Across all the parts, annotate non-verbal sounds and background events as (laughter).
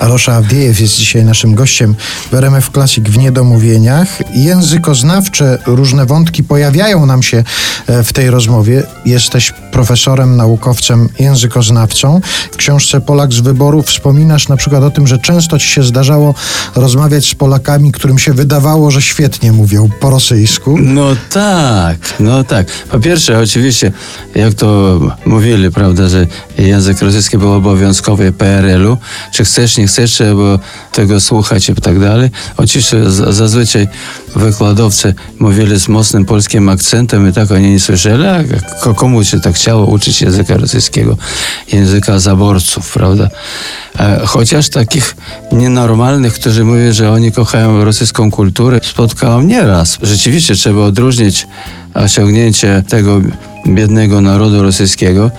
Arosza Awdiejew jest dzisiaj naszym gościem w RMF Classic w Niedomówieniach. Językoznawcze, różne wątki pojawiają nam się e, w tej rozmowie. Jesteś profesorem, naukowcem, językoznawcą. W książce Polak z wyboru wspominasz na przykład o tym, że często ci się zdarzało rozmawiać z Polakami, którym się wydawało, że świetnie mówią po rosyjsku. No tak, no tak. Po pierwsze, oczywiście, jak to mówili, prawda, że język rosyjski był obowiązkowy PRL-u, czy chcesz, nie chcesz, trzeba tego słuchać i tak dalej. Oczywiście zazwyczaj wykładowcy mówili z mocnym polskim akcentem i tak oni nie słyszeli, a komu się tak chciało uczyć języka rosyjskiego, języka zaborców, prawda. E, Chociaż takich nienormalnych, którzy mówią, że oni kochają rosyjską kulturę, spotkałem nieraz. Rzeczywiście trzeba odróżnić osiągnięcie tego biednego narodu rosyjskiego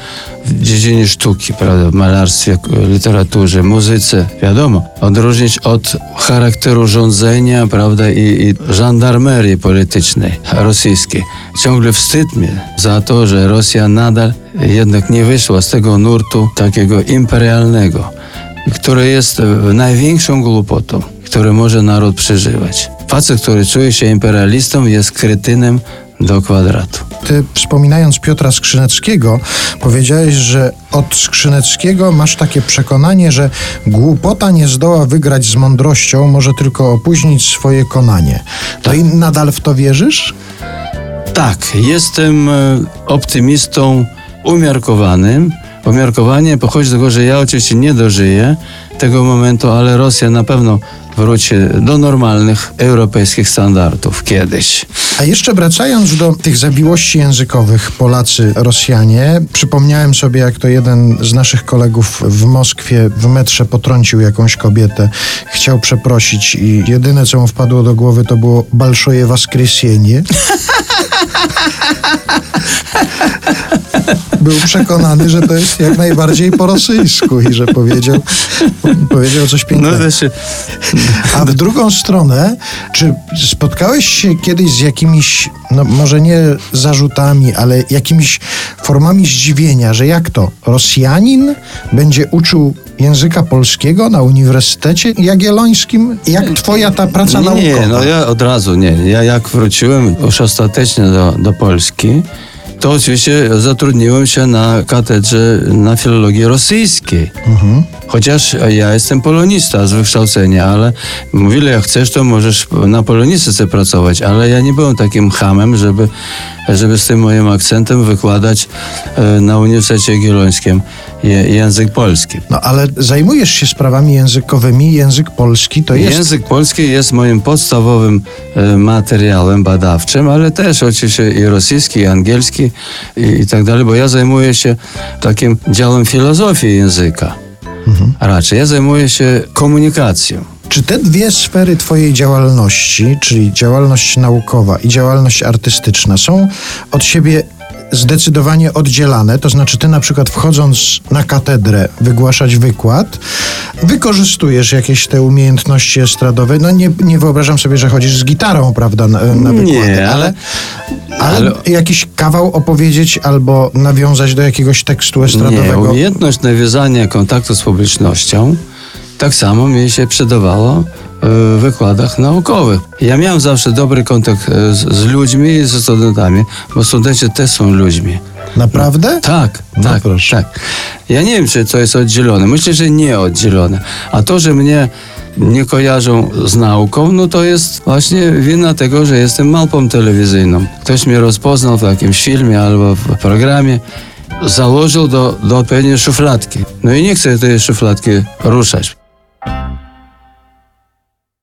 w dziedzinie sztuki, prawda, w malarstwie, literaturze, muzyce, wiadomo, odróżnić od charakteru rządzenia, prawda, i, i żandarmerii politycznej rosyjskiej. Ciągle wstyd mnie za to, że Rosja nadal jednak nie wyszła z tego nurtu takiego imperialnego, który jest największą głupotą, które może naród przeżywać. Facet, który czuje się imperialistą, jest kretynem do kwadratu. Ty wspominając Piotra Skrzyneckiego, powiedziałeś, że od Skrzyneckiego masz takie przekonanie, że głupota nie zdoła wygrać z mądrością, może tylko opóźnić swoje konanie. To i nadal w to wierzysz? Tak, jestem e, optymistą umiarkowanym. Umiarkowanie pochodzi z tego, że ja oczywiście nie dożyję tego momentu, ale Rosja na pewno wróci do normalnych europejskich standardów kiedyś. A jeszcze wracając do tych zawiłości językowych Polacy, Rosjanie, przypomniałem sobie, jak to jeden z naszych kolegów w Moskwie w metrze potrącił jakąś kobietę, chciał przeprosić i jedyne, co mu wpadło do głowy, to było Balszoje Waskresienie. (laughs) Był przekonany, że to jest jak najbardziej po rosyjsku i że powiedział, powiedział coś No pięknego. też A w drugą stronę, czy spotkałeś się kiedyś z jakimiś, no może nie zarzutami, ale jakimiś formami zdziwienia, że jak to, Rosjanin będzie uczył języka polskiego na Uniwersytecie Jagiellońskim? Jak twoja ta praca naukowa? Nie, no ja od razu nie. Ja jak wróciłem już ostatecznie do, do Polski, to oczywiście zatrudniłem się na katedrze na filologii rosyjskiej. Chociaż ja jestem polonista z wykształcenia, ale mówili, jak chcesz, to możesz na polonistyce pracować, ale ja nie byłem takim hamem, żeby, żeby z tym moim akcentem wykładać e, na Uniwersytecie Jagiellońskim język polski. No ale zajmujesz się sprawami językowymi, język polski to jest... Język polski jest moim podstawowym e, materiałem badawczym, ale też oczywiście i rosyjski, i angielski i, i tak dalej, bo ja zajmuję się takim działem filozofii języka. Raczej ja zajmuję się komunikacją. Czy te dwie sfery Twojej działalności, czyli działalność naukowa i działalność artystyczna, są od siebie zdecydowanie oddzielane? To znaczy, Ty na przykład wchodząc na katedrę wygłaszać wykład, wykorzystujesz jakieś te umiejętności estradowe. No nie, nie wyobrażam sobie, że chodzisz z gitarą, prawda, na, na Nie, wykłady, ale- ale, ale- jakiś kawał opowiedzieć albo nawiązać do jakiegoś tekstu Nie, estradowego. umiejętność nawiązania kontaktu z publicznością tak samo mi się przydawało w wykładach naukowych. Ja miałem zawsze dobry kontakt e, z, z ludźmi i ze studentami, bo studenci też są ludźmi. Naprawdę? Tak, No tak, proszę. tak. Ja nie wiem, czy to jest oddzielone. Myślę, że nie oddzielone. A to, że mnie nie kojarzą z nauką, no to jest właśnie wina tego, że jestem małpą telewizyjną. Ktoś mnie rozpoznał w jakimś filmie albo w programie, założył do, do odpowiedniej szufladki. No i nie chcę tej szufladki ruszać.